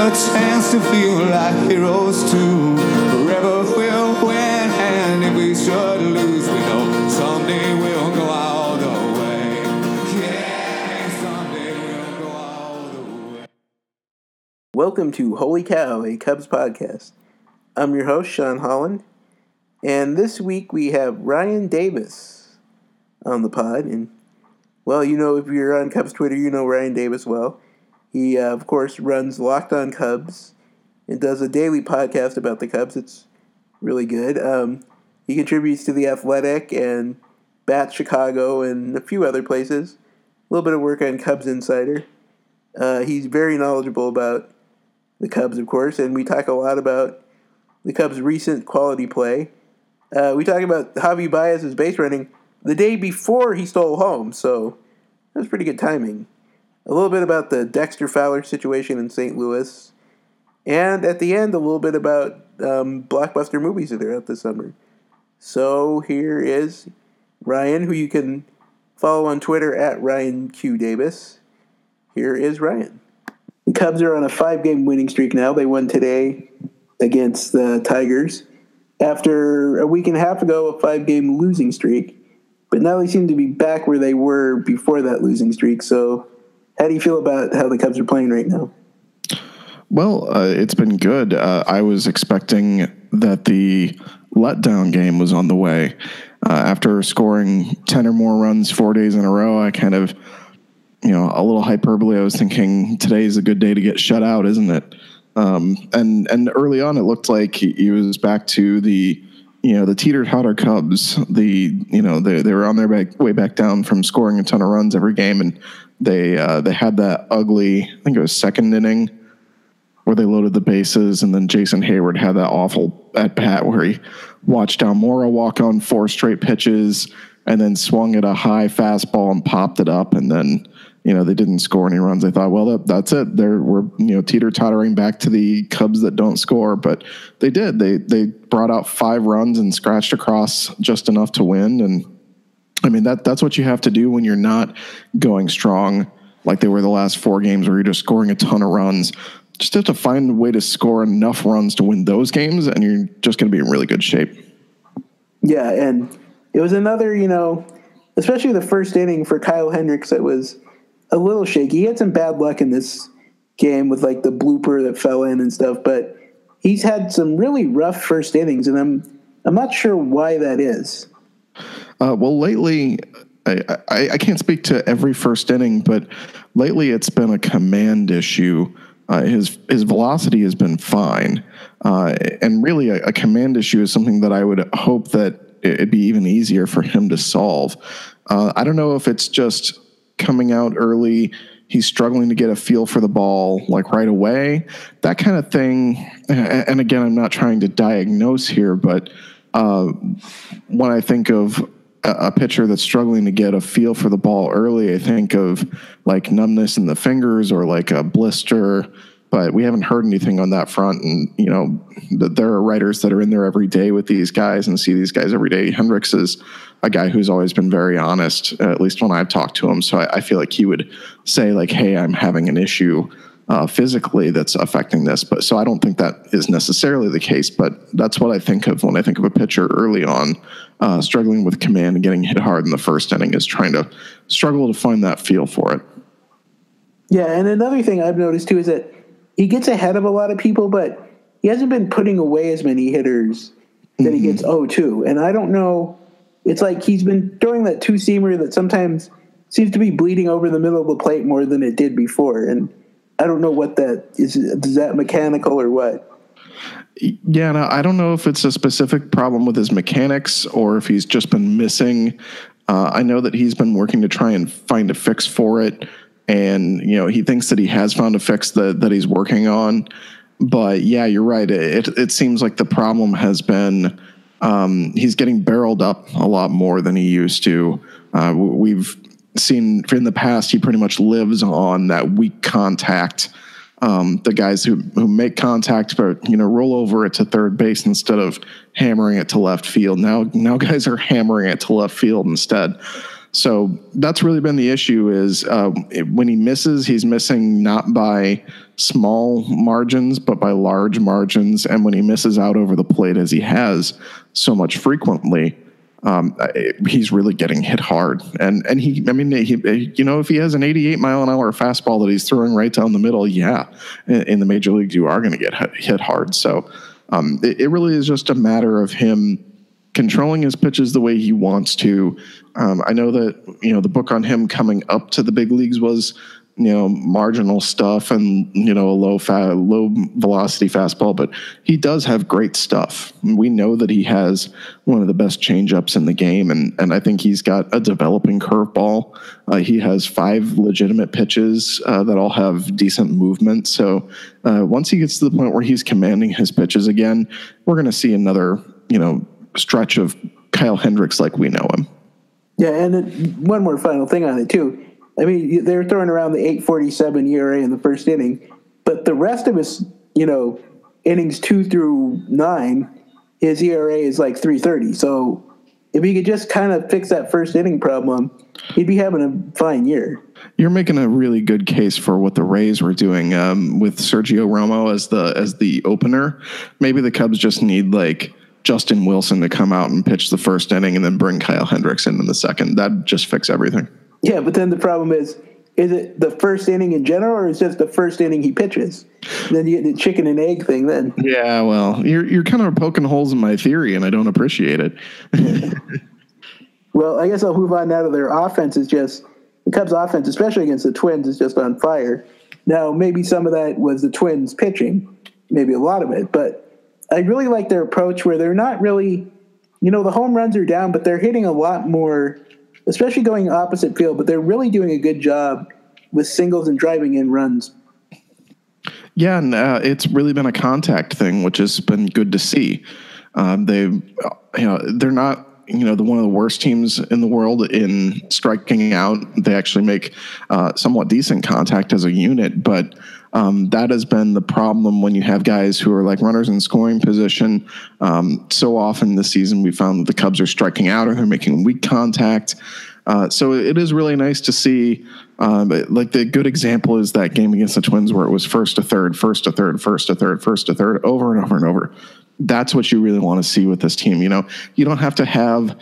a chance to feel like heroes too. Forever we'll win, and if we should lose, we know someday we'll go all the way. Yeah, someday we'll go all the way. Welcome to Holy Cow, a Cubs podcast. I'm your host, Sean Holland, and this week we have Ryan Davis on the pod. And, well, you know, if you're on Cubs Twitter, you know Ryan Davis well. He, uh, of course, runs Locked On Cubs and does a daily podcast about the Cubs. It's really good. Um, he contributes to The Athletic and Bat Chicago and a few other places. A little bit of work on Cubs Insider. Uh, he's very knowledgeable about the Cubs, of course, and we talk a lot about the Cubs' recent quality play. Uh, we talk about Javi Baez's base running the day before he stole home, so that was pretty good timing. A little bit about the Dexter Fowler situation in St. Louis, and at the end, a little bit about um, blockbuster movies that are out this summer. So here is Ryan, who you can follow on Twitter at Ryan Q Davis. Here is Ryan. The Cubs are on a five game winning streak now. They won today against the Tigers after a week and a half ago, a five game losing streak. But now they seem to be back where they were before that losing streak. So, how do you feel about how the Cubs are playing right now? Well, uh, it's been good. Uh, I was expecting that the letdown game was on the way. Uh, after scoring 10 or more runs four days in a row, I kind of, you know, a little hyperbole. I was thinking today's a good day to get shut out, isn't it? Um, and and early on, it looked like he, he was back to the, you know, the teeter totter Cubs. The you know they they were on their back, way back down from scoring a ton of runs every game, and they uh, they had that ugly. I think it was second inning where they loaded the bases, and then Jason Heyward had that awful at bat where he watched Almora walk on four straight pitches, and then swung at a high fastball and popped it up, and then you know they didn't score any runs. I thought, well, that, that's it. They're we're you know teeter tottering back to the Cubs that don't score, but they did. They they brought out five runs and scratched across just enough to win, and I mean that that's what you have to do when you're not going strong like they were the last four games where you're just scoring a ton of runs. Just have to find a way to score enough runs to win those games, and you're just going to be in really good shape. Yeah, and it was another, you know, especially the first inning for Kyle Hendricks that was a little shaky. He had some bad luck in this game with like the blooper that fell in and stuff, but he's had some really rough first innings, and I'm I'm not sure why that is. Uh, well, lately, I, I, I can't speak to every first inning, but lately it's been a command issue. Uh, his his velocity has been fine, uh, and really a, a command issue is something that I would hope that it'd be even easier for him to solve. Uh, I don't know if it's just coming out early. He's struggling to get a feel for the ball like right away, that kind of thing. And, again, I'm not trying to diagnose here, but uh, when I think of a, pitcher that's struggling to get a feel for the ball early, I think of like numbness in the fingers or like a blister. But we haven't heard anything on that front, and you know th- there are writers that are in there every day with these guys and see these guys every day. Hendricks is a guy who's always been very honest, at least when I've talked to him. So I, I feel like he would say like, "Hey, I'm having an issue." Uh, physically that's affecting this. But so I don't think that is necessarily the case. But that's what I think of when I think of a pitcher early on uh, struggling with command and getting hit hard in the first inning is trying to struggle to find that feel for it. Yeah, and another thing I've noticed too is that he gets ahead of a lot of people, but he hasn't been putting away as many hitters that he gets 0-2. And I don't know. It's like he's been throwing that two seamer that sometimes seems to be bleeding over the middle of the plate more than it did before. And I don't know what that is. Is that mechanical or what? Yeah, no, I don't know if it's a specific problem with his mechanics or if he's just been missing. Uh, I know that he's been working to try and find a fix for it, and you know he thinks that he has found a fix that that he's working on. But yeah, you're right. It it seems like the problem has been um, he's getting barreled up a lot more than he used to. Uh, we've seen in the past he pretty much lives on that weak contact um, the guys who, who make contact but you know roll over it to third base instead of hammering it to left field now now guys are hammering it to left field instead So that's really been the issue. Is uh, when he misses, he's missing not by small margins, but by large margins. And when he misses out over the plate, as he has so much frequently, um, he's really getting hit hard. And and he, I mean, he, you know, if he has an 88 mile an hour fastball that he's throwing right down the middle, yeah, in, the major leagues, you are going to get hit hard. So um, it, it really is just a matter of him controlling his pitches the way he wants to. Um, I know that you know the book on him coming up to the big leagues was you know marginal stuff and you know a low low velocity fastball, but he does have great stuff. We know that he has one of the best changeups in the game, and and I think he's got a developing curveball. Uh, he has five legitimate pitches uh, that all have decent movement. So uh, once he gets to the point where he's commanding his pitches again, we're going to see another you know stretch of Kyle Hendricks like we know him. Yeah, and one more final thing on it too. I mean, they're throwing around the 847 ERA in the first inning, but the rest of his, you know, innings two through nine, his ERA is like 330. So if he could just kind of fix that first inning problem, he'd be having a fine year. You're making a really good case for what the Rays were doing um, with Sergio Romo as the as the opener. Maybe the Cubs just need like Justin Wilson to come out and pitch the first inning and then bring Kyle Hendricks in in the second. That'd just fix everything. Yeah, but then the problem is, is it the first inning in general, or is just the first inning he pitches? Then you get the chicken and egg thing. Then yeah, well, you're you're kind of poking holes in my theory, and I don't appreciate it. well, I guess I'll move on now to their offense. Is just the Cubs' offense, especially against the Twins, is just on fire. Now, maybe some of that was the Twins pitching, maybe a lot of it, but I really like their approach where they're not really, you know, the home runs are down, but they're hitting a lot more, especially going opposite field. But they're really doing a good job with singles and driving in runs. Yeah, and uh, it's really been a contact thing, which has been good to see. Um, they, you know, they're not you know the one of the worst teams in the world in striking out. They actually make uh, somewhat decent contact as a unit, but um, that has been the problem when you have guys who are like runners in scoring position. Um, so often this season, we found that the Cubs are striking out or they're making weak contact. Uh, so it is really nice to see. Um, like the good example is that game against the Twins where it was first to third, first to third, first to third, first to third, over and over and over. That's what you really want to see with this team. You know, you don't have to have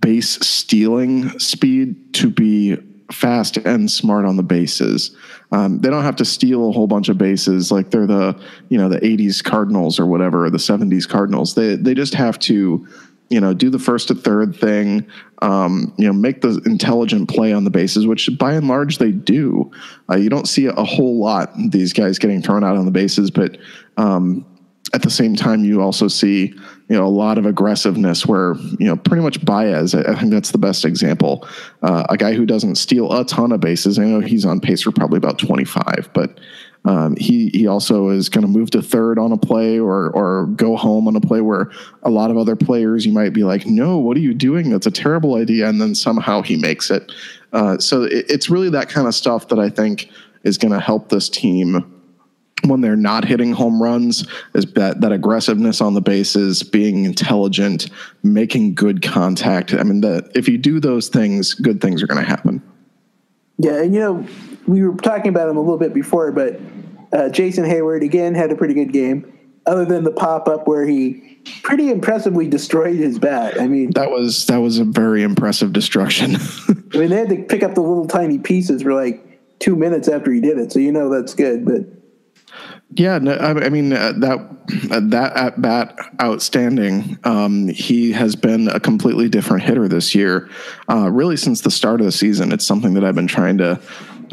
base stealing speed to be fast and smart on the bases. Um, they don't have to steal a whole bunch of bases like they're the you know the 80s Cardinals or whatever, or the 70s Cardinals. They they just have to you know do the first to third thing, um, you know make the intelligent play on the bases, which by and large they do. Uh, you don't see a whole lot these guys getting thrown out on the bases, but um, at the same time, you also see you know a lot of aggressiveness where you know pretty much Baez. I, think that's the best example. Uh, a guy who doesn't steal a ton of bases. I know he's on pace for probably about twenty five, but um, he he also is going to move to third on a play or or go home on a play where a lot of other players you might be like, no, what are you doing? That's a terrible idea, and then somehow he makes it. Uh, so it, it's really that kind of stuff that I think is going to help this team when they're not hitting home runs is that, that aggressiveness on the bases, being intelligent, making good contact. I mean, that if you do those things, good things are going to happen. Yeah, and you know, we were talking about him a little bit before, but uh, Jason heyward again had a pretty good game. Other than the pop up where he pretty impressively destroyed his bat. I mean, that was that was a very impressive destruction. I mean, they had to pick up the little tiny pieces for like two minutes after he did it, so you know that's good. But yeah, no, I, I mean uh, that uh, that at bat outstanding. Um, he has been a completely different hitter this year, uh, really since the start of the season. It's something that I've been trying to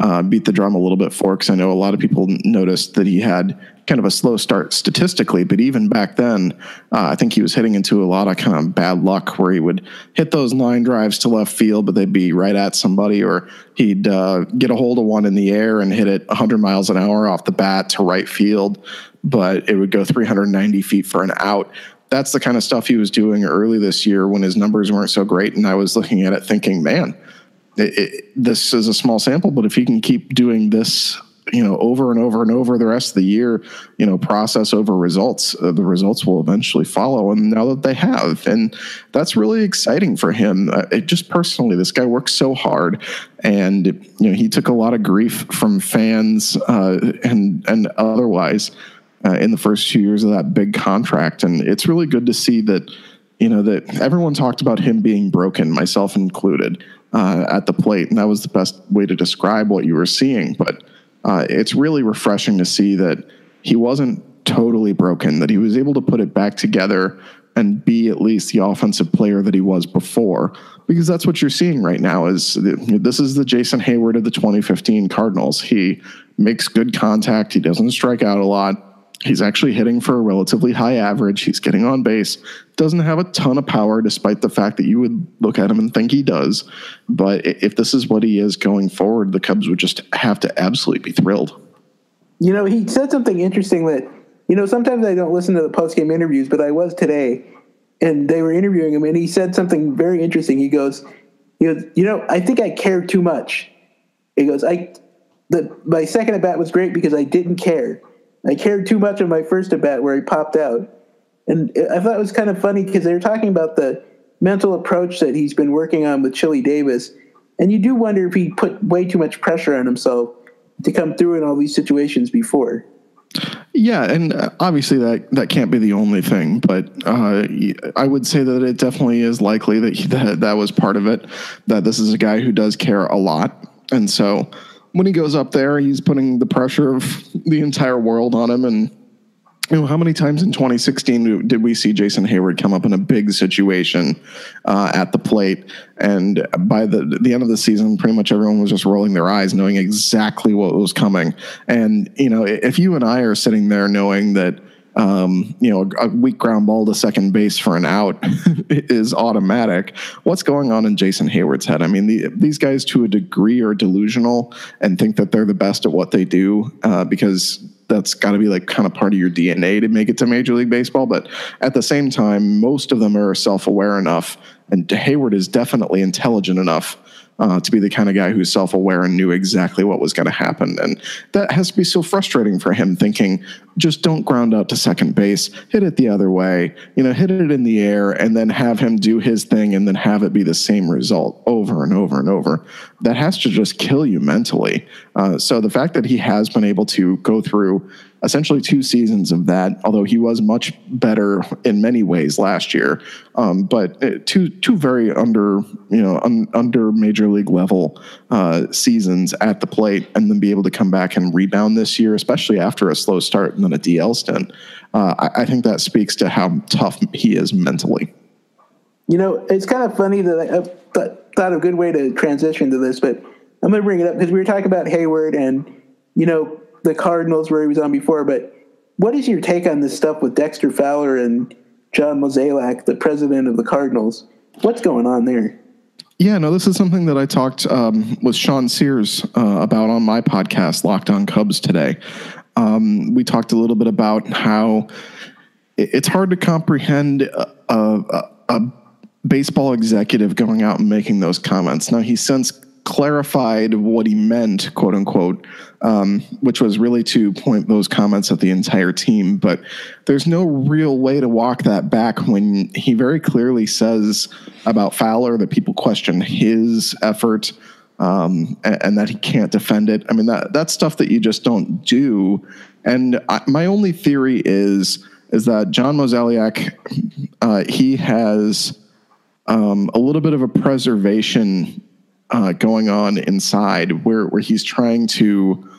uh, beat the drum a little bit for because I know a lot of people noticed that he had kind of a slow start statistically, but even back then, uh, I think he was hitting into a lot of kind of bad luck where he would hit those line drives to left field, but they'd be right at somebody, or he'd uh, get a hold of one in the air and hit it 100 miles an hour off the bat to right field, but it would go 390 feet for an out. That's the kind of stuff he was doing early this year when his numbers weren't so great. And I was looking at it thinking, man, it, it, this is a small sample, but if he can keep doing this you know over and over and over the rest of the year you know process over results uh, the results will eventually follow. And now that they have and that's really exciting for him. Uh, it just personally this guy works so hard and you know he took a lot of grief from fans uh, and and otherwise uh, in the first two years of that big contract. And it's really good to see that you know that everyone talked about him being broken myself included uh, at the plate. And that was the best way to describe what you were seeing. But uh, it's really refreshing to see that he wasn't totally broken, that he was able to put it back together and be at least the offensive player that he was before. Because that's what you're seeing right now is this is the Jason Heyward of the 2015 Cardinals. He makes good contact. He doesn't strike out a lot. He's actually hitting for a relatively high average. He's getting on base. Doesn't have a ton of power, despite the fact that you would look at him and think he does. But if this is what he is going forward, the Cubs would just have to absolutely be thrilled. You know, he said something interesting that, you know, sometimes I don't listen to the post game interviews, but I was today, and they were interviewing him, and he said something very interesting. He goes, he goes, you know, I think I care too much. He goes, I, the my second at bat was great because I didn't care. I cared too much on my first at bat where he popped out. And I thought it was kind of funny because they were talking about the mental approach that he's been working on with Chili Davis. And you do wonder if he put way too much pressure on himself to come through in all these situations before. Yeah, and uh, obviously that that can't be the only thing, but uh, I would say that it definitely is likely that he, that that was part of it. That this is a guy who does care a lot, and so when he goes up there, he's putting the pressure of the entire world on him. And you know, how many times in 2016 did we see Jason Heyward come up in a big situation uh, at the plate? And by the the end of the season, pretty much everyone was just rolling their eyes, knowing exactly what was coming. And you know, if you and I are sitting there knowing that um, you know, a weak ground ball to second base for an out is automatic. What's going on in Jason Heyward's head? I mean, the, these guys to a degree are delusional and think that they're the best at what they do uh, because that's got to be like kind of part of your DNA to make it to Major League Baseball. But at the same time, most of them are self aware enough, and Heyward is definitely intelligent enough uh, to be the kind of guy who's self aware and knew exactly what was going to happen. And that has to be so frustrating for him, thinking, just don't ground out to second base, hit it the other way, you know, hit it in the air, and then have him do his thing and then have it be the same result over and over and over. That has to just kill you mentally. Uh, so the fact that he has been able to go through essentially two seasons of that. Although he was much better in many ways last year, um, but uh, two two very under you know un, under major league level uh, seasons at the plate, and then be able to come back and rebound this year, especially after a slow start and then a DL stint. Uh, I, I think that speaks to how tough he is mentally. You know, it's kind of funny that I th- thought a good way to transition to this, but I'm going to bring it up because we were talking about Heyward and, you know, the Cardinals where he was on before, but what is your take on this stuff with Dexter Fowler and John Mozeliak, the president of the Cardinals? What's going on there? Yeah, no, this is something that I talked um, with Sean Sears uh, about on my podcast, Locked On Cubs, today. Um, we talked a little bit about how it's hard to comprehend a, a, a baseball executive going out and making those comments. Now, he's since clarified what he meant, quote unquote, um, which was really to point those comments at the entire team. But there's no real way to walk that back when he very clearly says about Fowler that people question his effort. Um, and, and, that he can't defend it. I mean, that that's stuff that you just don't do. And I, my only theory is is that John Mozeliak, uh, he has um, a little bit of a preservation uh, going on inside where where he's trying to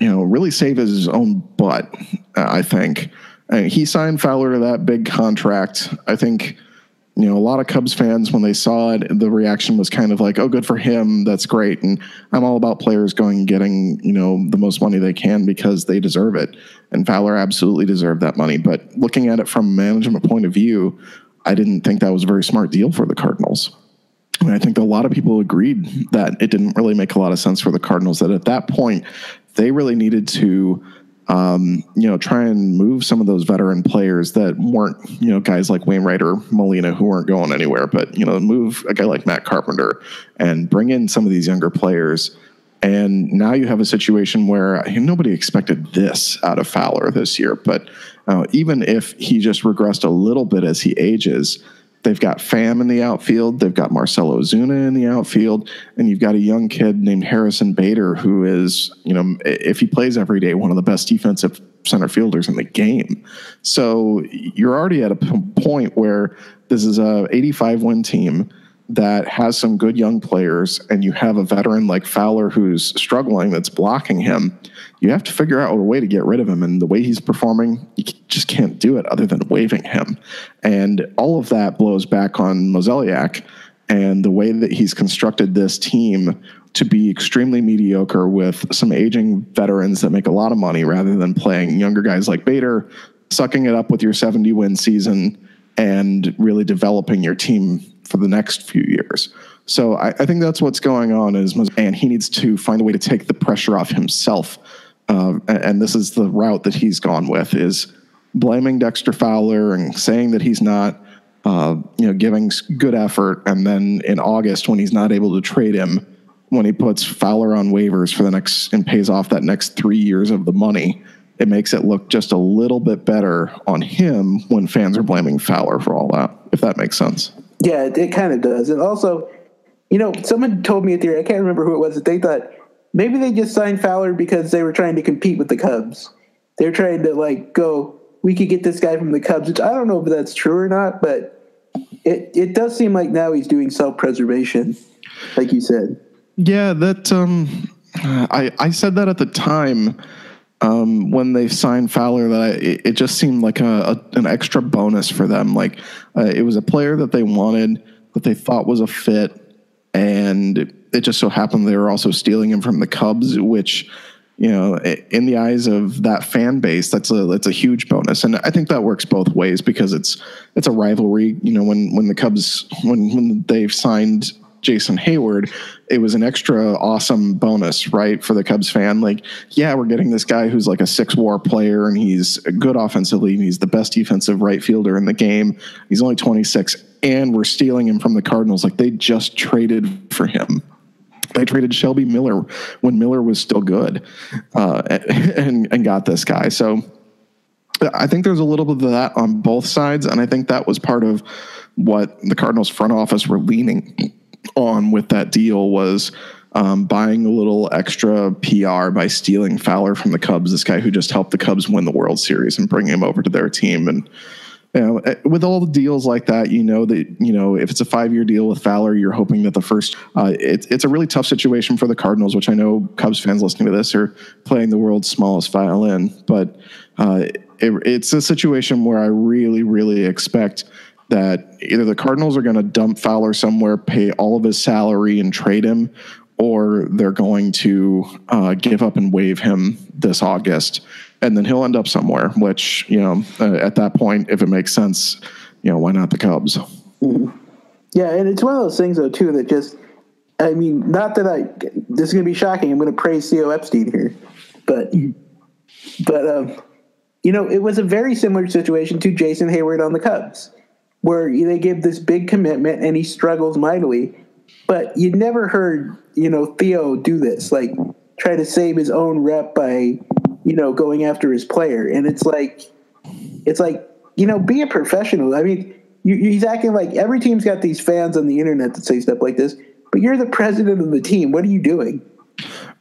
you know really save his own butt uh, i think. Uh, he signed fowler to that big contract. I think you know a lot of cubs fans when they saw it the reaction was kind of like oh good for him. That's great. And i'm all about players going and getting you know the most money they can because they deserve it. And fowler absolutely deserved that money. But looking at it from a management point of view i didn't think that was a very smart deal for the cardinals I think a lot of people agreed that it didn't really make a lot of sense for the Cardinals. That at that point, they really needed to, um, you know, try and move some of those veteran players that weren't, you know, guys like Wainwright or Molina who weren't going anywhere. But you know, move a guy like Matt Carpenter and bring in some of these younger players And now you have a situation where nobody expected this out of Fowler this year. But uh, even if he just regressed a little bit as he ages, they've got Pham in the outfield, they've got Marcell Ozuna in the outfield, and you've got a young kid named Harrison Bader who is, you know, if he plays every day, one of the best defensive center fielders in the game. So you're already at a point where this is a 85 win team that has some good young players and you have a veteran like Fowler who's struggling that's blocking him, you have to figure out a way to get rid of him. And the way he's performing, you just can't do it other than waiving him. And all of that blows back on Mozeliak and the way that he's constructed this team to be extremely mediocre with some aging veterans that make a lot of money rather than playing younger guys like Bader, sucking it up with your 70 win season and really developing your team for the next few years. So I, I think that's what's going on is, and he needs to find a way to take the pressure off himself. Uh, and this is the route that he's gone with is blaming Dexter Fowler and saying that he's not, uh, you know, giving good effort. And then in August, when he's not able to trade him, when he puts Fowler on waivers for the next and pays off that next three years of the money, it makes it look just a little bit better on him when fans are blaming Fowler for all that, if that makes sense. Yeah, it, it kind of does. And also, you know, someone told me a theory. I can't remember who it was that they thought maybe they just signed Fowler because they were trying to compete with the Cubs. They're trying to like go, we could get this guy from the Cubs, which I don't know if that's true or not, but it it does seem like now he's doing self preservation, like you said. Yeah, that um, I I said that at the time um, when they signed Fowler that I, it, it, just seemed like a, a, an extra bonus for them. Like uh, it was a player that they wanted, that they thought was a fit, and it just so happened they were also stealing him from the Cubs, which you know, in the eyes of that fan base, that's a that's a huge bonus, and I think that works both ways because it's it's a rivalry. You know, when when the Cubs when when they've signed Jason Heyward, it was an extra awesome bonus, right, for the Cubs fan. Like, yeah, we're getting this guy who's like a six war player and he's good offensively and he's the best defensive right fielder in the game. He's only 26 and we're stealing him from the Cardinals. Like, they just traded for him. They traded Shelby Miller when Miller was still good uh, and, and got this guy. So I think there's a little bit of that on both sides. And I think that was part of what the Cardinals front office were leaning on with that deal was um, buying a little extra PR by stealing Fowler from the Cubs, this guy who just helped the Cubs win the World Series and bring him over to their team. And you know, eh, with all the deals like that, you know that you know if it's a five-year deal with Fowler, you're hoping that the first. Uh, it's it's a really tough situation for the Cardinals, which I know Cubs fans listening to this are playing the world's smallest violin, but uh, it, it's a situation where I really, really expect that either the Cardinals are going to dump Fowler somewhere, pay all of his salary, and trade him, or they're going to uh, give up and waive him this August, and then he'll end up somewhere. Which you know, uh, at that point, if it makes sense, you know, why not the Cubs? Mm-hmm. Yeah, and it's one of those things though too that just, I mean, not that I this is going to be shocking. I'm going to praise Theo Epstein here, but but um, you know, it was a very similar situation to Jason Heyward on the Cubs where they give this big commitment and he struggles mightily. But you never heard, you know, Theo do this, like try to save his own rep by, you know, going after his player. And it's like, it's like, you know, be a professional. I mean, you, he's acting like every team's got these fans on the internet that say stuff like this, but you're the president of the team. What are you doing?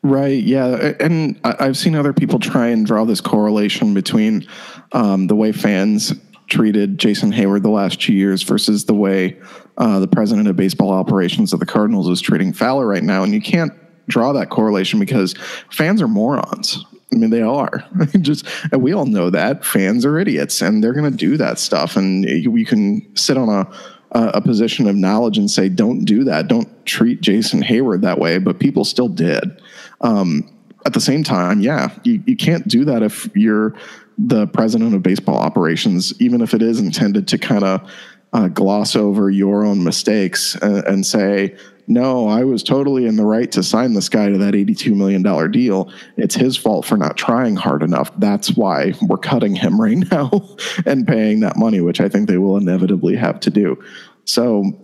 Right. Yeah. And I've seen other people try and draw this correlation between um, the way fans treated Jason Heyward the last two years versus the way uh, the president of baseball operations of the Cardinals is treating Fowler right now. And you can't draw that correlation because fans are morons. I mean, they are. Just and we all know that fans are idiots, and they're going to do that stuff. And we can sit on a a position of knowledge and say, "Don't do that. Don't treat Jason Heyward that way." But people still did. Um, at the same time, yeah, you, you can't do that if you're the president of baseball operations, even if it is intended to kind of uh, gloss over your own mistakes and, and, say, no, I was totally in the right to sign this guy to that $82 million deal. It's his fault for not trying hard enough. That's why we're cutting him right now and paying that money, which I think they will inevitably have to do. So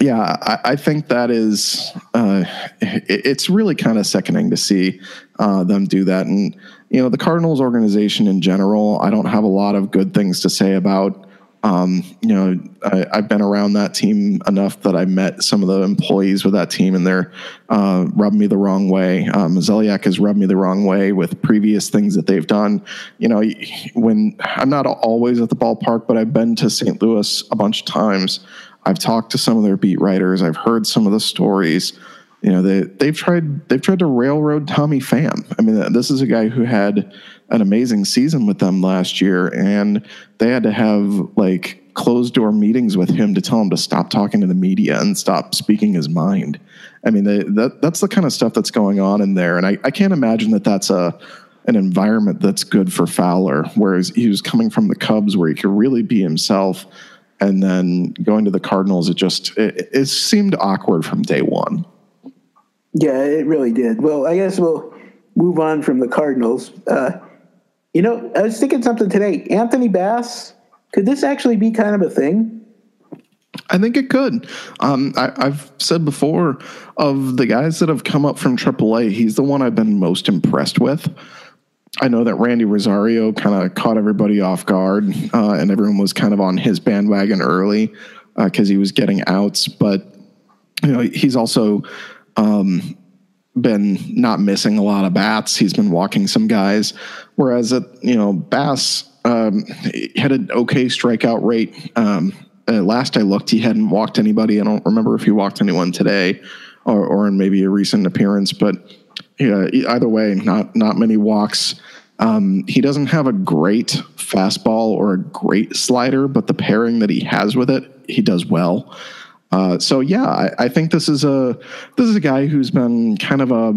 yeah, I, I, think that is uh, it, it's really kind of sickening to see uh, them do that. And you know, the Cardinals organization in general, I don't have a lot of good things to say about. Um, you know, I, have been around that team enough that I met some of the employees with that team, and they're uh, rubbed me the wrong way. Um, Zeliak has rubbed me the wrong way with previous things that they've done. You know, when I'm not always at the ballpark, but I've been to St. Louis a bunch of times. I've talked to some of their beat writers. I've heard some of the stories. You know, they they've tried they've tried to railroad Tommy Pham. I mean, this is a guy who had an amazing season with them last year, and they had to have like closed door meetings with him to tell him to stop talking to the media and stop speaking his mind. I mean, they, that that's the kind of stuff that's going on in there, and I, I can't imagine that that's a an environment that's good for Fowler. Whereas he was coming from the Cubs, where he could really be himself and then going to the Cardinals, it just it, it seemed awkward from day one. Yeah, it really did. Well, I guess we'll move on from the Cardinals. Uh, you know, I was thinking something today. Anthony Bass, could this actually be kind of a thing? I think it could. Um, I, have said before of the guys that have come up from AAA, he's the one I've been most impressed with. I know that Randy Rosario kind of caught everybody off guard, uh, and everyone was kind of on his bandwagon early because uh, he was getting outs. But you know, he's also um, been not missing a lot of bats. He's been walking some guys, whereas you know Bass um, had an okay strikeout rate. Um, last I looked, he hadn't walked anybody. I don't remember if he walked anyone today or, or in maybe a recent appearance, but yeah, either way, not not many walks. Um, he doesn't have a great fastball or a great slider, but the pairing that he has with it, he does well. Uh, so yeah, I, I, think this is a this is a guy who's been kind of a,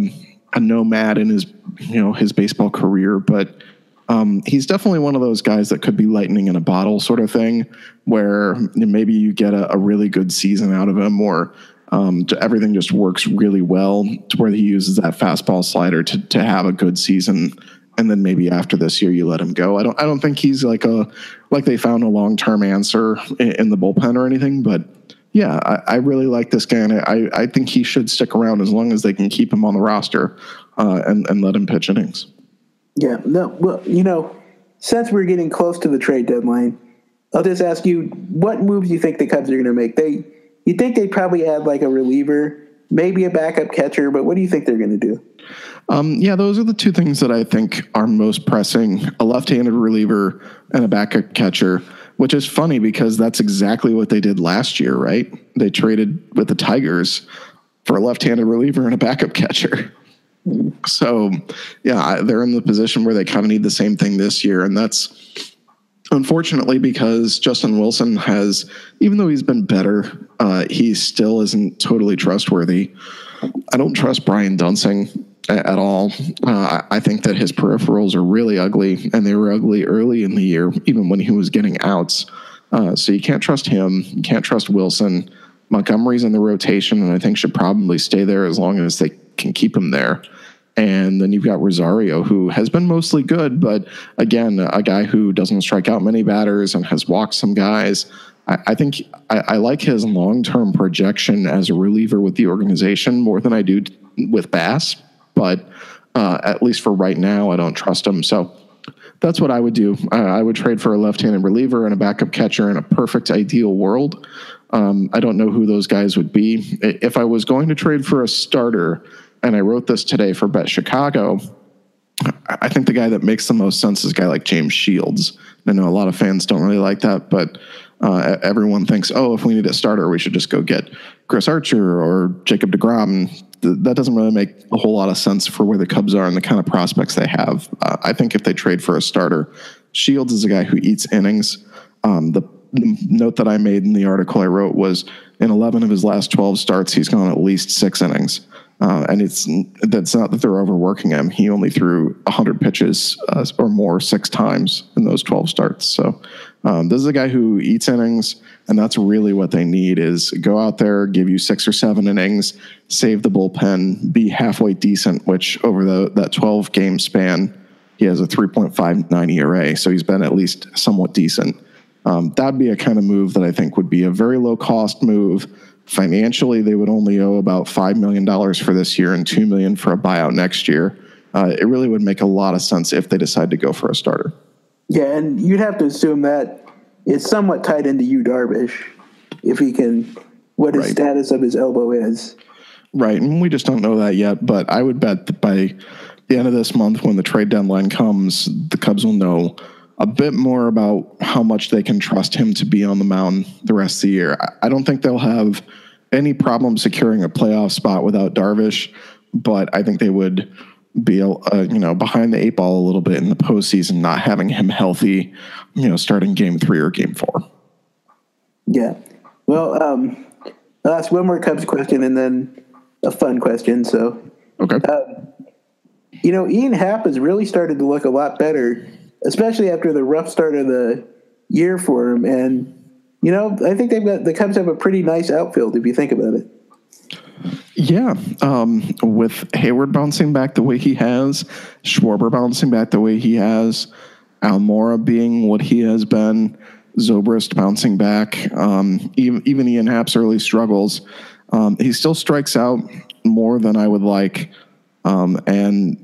a nomad in his you know his baseball career, but um, he's definitely one of those guys that could be lightning in a bottle sort of thing, where maybe you get a, a really good season out of him, or um, everything just works really well to where he uses that fastball slider to to have a good season, and then maybe after this year you let him go. I don't I don't think he's like a like they found a long term answer in, in, the bullpen or anything, but yeah, I, I, really like this guy, and I I think he should stick around as long as they can keep him on the roster uh, and and let him pitch innings. Yeah, no, well, you know, since we're getting close to the trade deadline, I'll just ask you, what moves you think the Cubs are going to make? They you think they'd probably add like a reliever, maybe a backup catcher, but what do you think they're going to do? Um, yeah, those are the two things that I think are most pressing a left handed reliever and a backup catcher, which is funny because that's exactly what they did last year, right? They traded with the Tigers for a left handed reliever and a backup catcher. So, yeah, they're in the position where they kind of need the same thing this year. And that's unfortunately because Justin Wilson has, even though he's been better, uh, he still isn't totally trustworthy. I don't trust Brian Duensing at all. Uh, I think that his peripherals are really ugly, and they were ugly early in the year, even when he was getting outs. Uh, so you can't trust him. You can't trust Wilson. Montgomery's in the rotation, and I think should probably stay there as long as they can keep him there. And then you've got Rosario, who has been mostly good, but again, a guy who doesn't strike out many batters and has walked some guys. I, I think I, I, like his long term projection as a reliever with the organization more than I do with Bass, but uh, at least for right now, I don't trust him. So that's what I would do. I, I would trade for a left handed reliever and a backup catcher in a perfect ideal world. Um, I don't know who those guys would be. If I was going to trade for a starter, and I wrote this today for Bet Chicago. I think the guy that makes the most sense is a guy like James Shields. I know a lot of fans don't really like that, but uh, everyone thinks, oh, if we need a starter, we should just go get Chris Archer or Jacob DeGrom. Th- that doesn't really make a whole lot of sense for where the Cubs are and the kind of prospects they have. Uh, I think if they trade for a starter, Shields is a guy who eats innings. Um, the, the note that I made in the article I wrote was in 11 of his last 12 starts, he's gone at least six innings. Uh, and it's that's not that they're overworking him. He only threw 100 pitches uh, or more six times in those 12 starts. So um, this is a guy who eats innings, and that's really what they need: is go out there, give you six or seven innings, save the bullpen, be halfway decent. Which over the that 12 game span, he has a 3.59 ERA, so he's been at least somewhat decent. Um, that'd be a kind of move that I think would be a very low cost move Financially, they would only owe about $5 million for this year and 2 million for a buyout next year. Uh, it really would make a lot of sense if they decide to go for a starter. Yeah, and you'd have to assume that it's somewhat tied into you, Darvish, if he can, what his Right. status of his elbow is. Right, and we just don't know that yet. But I would bet that by the end of this month, when the trade deadline comes, the Cubs will know a bit more about how much they can trust him to be on the mound the rest of the year. I- I don't think they'll have any problem securing a playoff spot without Darvish, but I think they would be, uh, you know, behind the eight ball a little bit in the postseason, not having him healthy, you know, starting game three or game four. Yeah. Well, um, I'll ask one more Cubs question and then a fun question. So, Okay. you know, Ian Happ has really started to look a lot better, especially after the rough start of the year for him. And, you know, I think they've got the Cubs have a pretty nice outfield if you think about it. Yeah, um, with Heyward bouncing back the way he has, Schwarber bouncing back the way he has, Almora being what he has been, Zobrist bouncing back, um, even, even Ian Happ's early struggles, um, he still strikes out more than I would like, um, and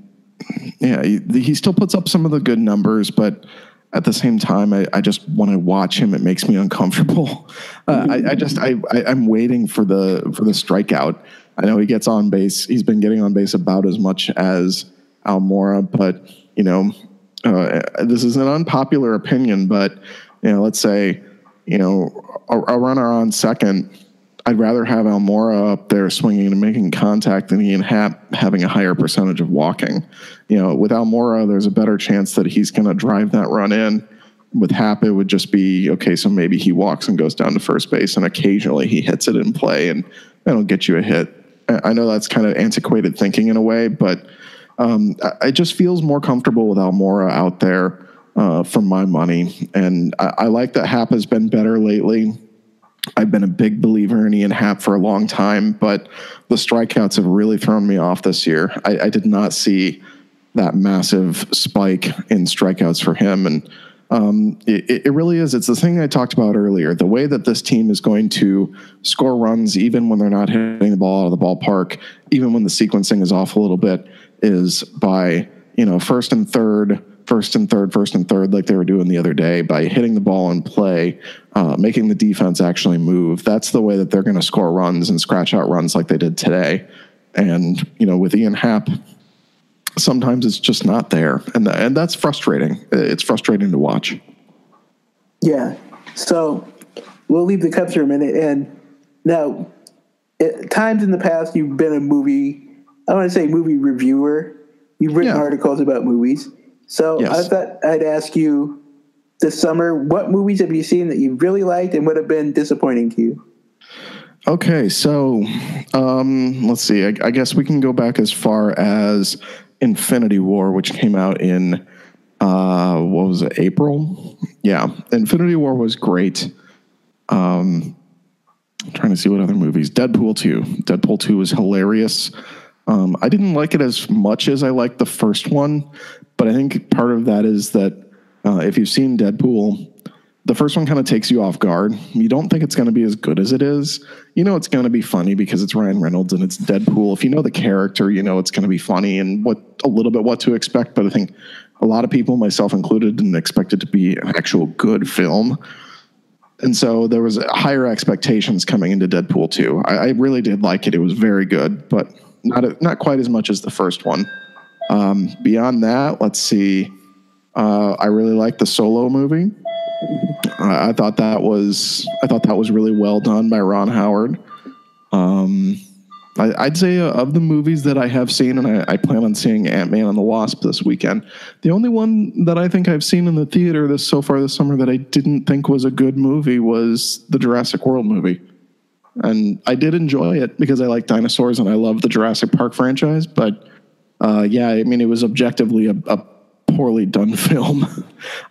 yeah, he, he still puts up some of the good numbers, but at the same time, I, I just want to watch him. It makes me uncomfortable. Uh, I, I just I, I I'm waiting for the for the strikeout. I know he gets on base. He's been getting on base about as much as Almora, but you know, uh, this is an unpopular opinion. But you know, let's say you know a, a runner on second. I'd rather have Almora up there swinging and making contact than Ian Happ having a higher percentage of walking. You know, with Almora, there's a better chance that he's going to drive that run in. With Happ, it would just be okay. So maybe he walks and goes down to first base, and occasionally he hits it in play, and that'll get you a hit. I know that's kind of antiquated thinking in a way, but um, it just feels more comfortable with Almora out there uh, for my money, and I, I like that Happ has been better lately. I've been a big believer in Ian Happ for a long time, but the strikeouts have really thrown me off this year. I, I did not see that massive spike in strikeouts for him, and um, it, it really is. It's the thing I talked about earlier. The way that this team is going to score runs, even when they're not hitting the ball out of the ballpark, even when the sequencing is off a little bit, is by you know first and third first and third, first and third, like they were doing the other day, by hitting the ball in play, uh, making the defense actually move. That's the way that they're going to score runs and scratch out runs like they did today. And you know, with Ian Happ, sometimes it's just not there, and and that's frustrating. It's frustrating to watch. Yeah. So we'll leave the Cubs for a minute. And now, at times in the past, you've been a movie, I want to say movie reviewer. You've written Yeah. articles about movies. So I thought I'd ask you this summer, what movies have you seen that you really liked and would have been disappointing to you? Okay, so um, let's see. I, I guess we can go back as far as Infinity War, which came out in uh, what was it, April? Yeah, Infinity War was great. Um, I'm trying to see what other movies. Deadpool two. Deadpool two was hilarious. Um, I didn't like it as much as I liked the first one, but I think part of that is that uh, if you've seen Deadpool, the first one kind of takes you off guard. You don't think it's going to be as good as it is. You know it's going to be funny because it's Ryan Reynolds and it's Deadpool. If you know the character, you know it's going to be funny and what a little bit what to expect. But I think a lot of people, myself included, didn't expect it to be an actual good film. And so there was higher expectations coming into Deadpool 2. I, I really did like it. It was very good, but not not quite as much as the first one. Um, beyond that, let's see. Uh, I really liked the Solo movie. I, thought that was I thought that was really well done by Ron Howard. Um, I, I'd say uh, of the movies that I have seen, and I, I plan on seeing Ant Man and the Wasp this weekend. The only one that I think I've seen in the theater this so far this summer that I didn't think was a good movie was the Jurassic World movie, and I did enjoy it because I like dinosaurs and I love the Jurassic Park franchise. But uh, yeah, I mean, it was objectively a, a poorly done film.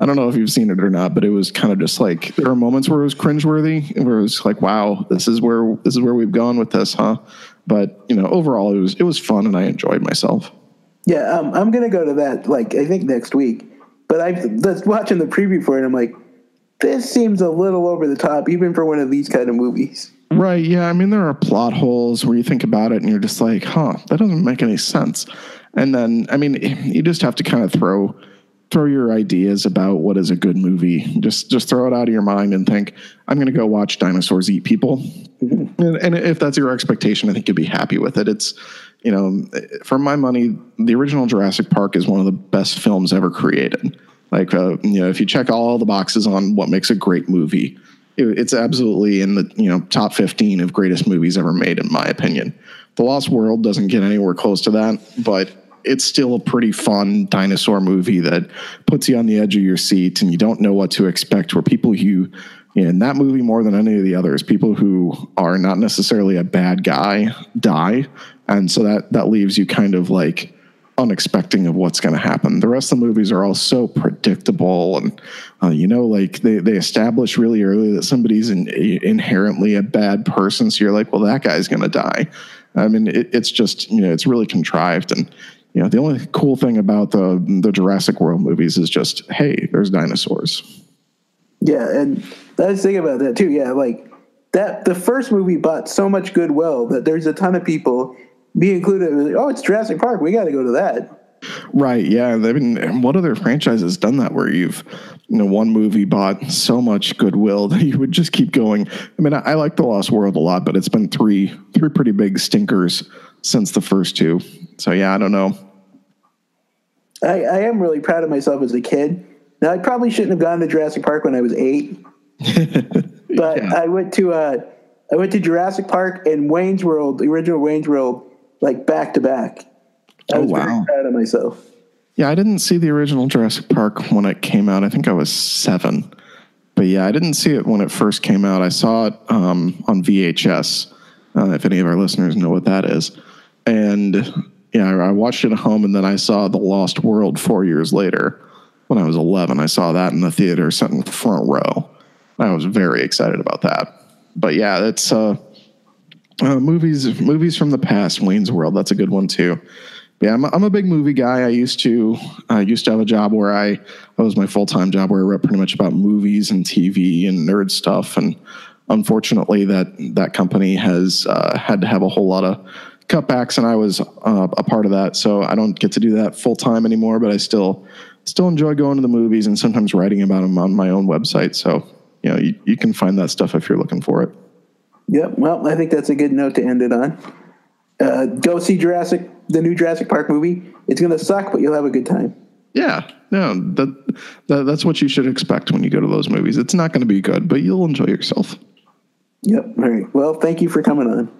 I don't know if you've seen it or not, but it was kind of just like there are moments where it was cringeworthy, where it was like, "Wow, this is where this is where we've gone with this, huh?" But you know, overall, it was it was fun and I enjoyed myself. Yeah, um, I'm gonna go to that. Like I think next week. But I was watching the preview for it. I'm like, this seems a little over the top, even for one of these kind of movies. Right. Yeah. I mean, there are plot holes where you think about it and you're just like, huh, that doesn't make any sense. And then, I mean, you just have to kind of throw throw your ideas about what is a good movie. Just just throw it out of your mind and think, I'm going to go watch dinosaurs eat people. And, and if that's your expectation, I think you'd be happy with it. It's, you know, for my money, the original Jurassic Park is one of the best films ever created. Like, uh, you know, if you check all the boxes on what makes a great movie, it, it's absolutely in the you know top 15 of greatest movies ever made, in my opinion. The Lost World doesn't get anywhere close to that, but it's still a pretty fun dinosaur movie that puts you on the edge of your seat and you don't know what to expect. Where people who in that movie more than any of the others, people who are not necessarily a bad guy die, and so that that leaves you kind of like unexpecting of what's going to happen. The rest of the movies are all so predictable, and uh, you know, like they they establish really early that somebody's in, inherently a bad person. So you're like, well, that guy's going to die. I mean, it, it's just you know, it's really contrived, and you know, the only cool thing about the the Jurassic World movies is just, hey, there's dinosaurs. Yeah, and that's the thing about that too. Yeah, like that the first movie bought so much goodwill that there's a ton of people, me included, oh, it's Jurassic Park, we got to go to that. Right. Yeah. I mean, what other franchise has done that where you've, you know, one movie bought so much goodwill that you would just keep going? I mean, I, I like The Lost World a lot, but it's been three, three pretty big stinkers since the first two. So yeah, I don't know. I, I am really proud of myself as a kid. Now I probably shouldn't have gone to Jurassic Park when I was eight, but Yeah. I went to uh, I went to Jurassic Park and Wayne's World, the original Wayne's World, like back to back. I Oh, was very proud of myself. Yeah, I didn't see the original Jurassic Park when it came out. I think I was seven. But yeah, I didn't see it when it first came out. I saw it um, on VHS, uh, if any of our listeners know what that is. And yeah, I I watched it at home and then I saw The Lost World four years later when I was 11. I saw that in the theater, sitting in the front row. I was very excited about that. But yeah, it's uh, uh, movies movies from the past. Wayne's World, that's a good one too. Yeah, I'm a, I'm a big movie guy. I used to I used to have a job where I that was my full time job where I wrote pretty much about movies and TV and nerd stuff. And unfortunately, that that company has uh, had to have a whole lot of cutbacks, and I was uh, a part of that. So I don't get to do that full time anymore. But I still still enjoy going to the movies and sometimes writing about them on my own website. So you know you, you can find that stuff if you're looking for it. Yep. Well, I think that's a good note to end it on. Uh, go see Jurassic, the new Jurassic Park movie. It's gonna suck, but you'll have a good time. Yeah, no, that, that that's what you should expect when you go to those movies. It's not going to be good, but you'll enjoy yourself Yep. All right. Well, thank you for coming on.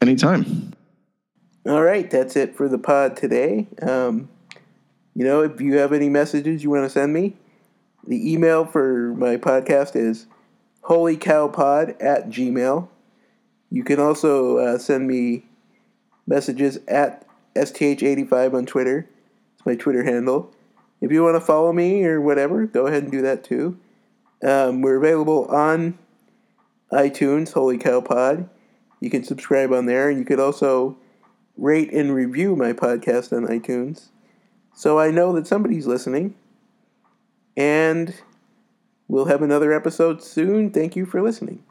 anytime. All right, that's it for the pod today. Um, you know, if you have any messages you want to send me, the email for my podcast is holycowpod at gmail. You can also uh, send me messages at STH85 on Twitter. It's my Twitter handle. If you want to follow me or whatever, go ahead and do that too. Um, we're available on iTunes, Holy Cow Pod. You can subscribe on there, and you could also rate and review my podcast on iTunes so I know that somebody's listening. And we'll have another episode soon. Thank you for listening.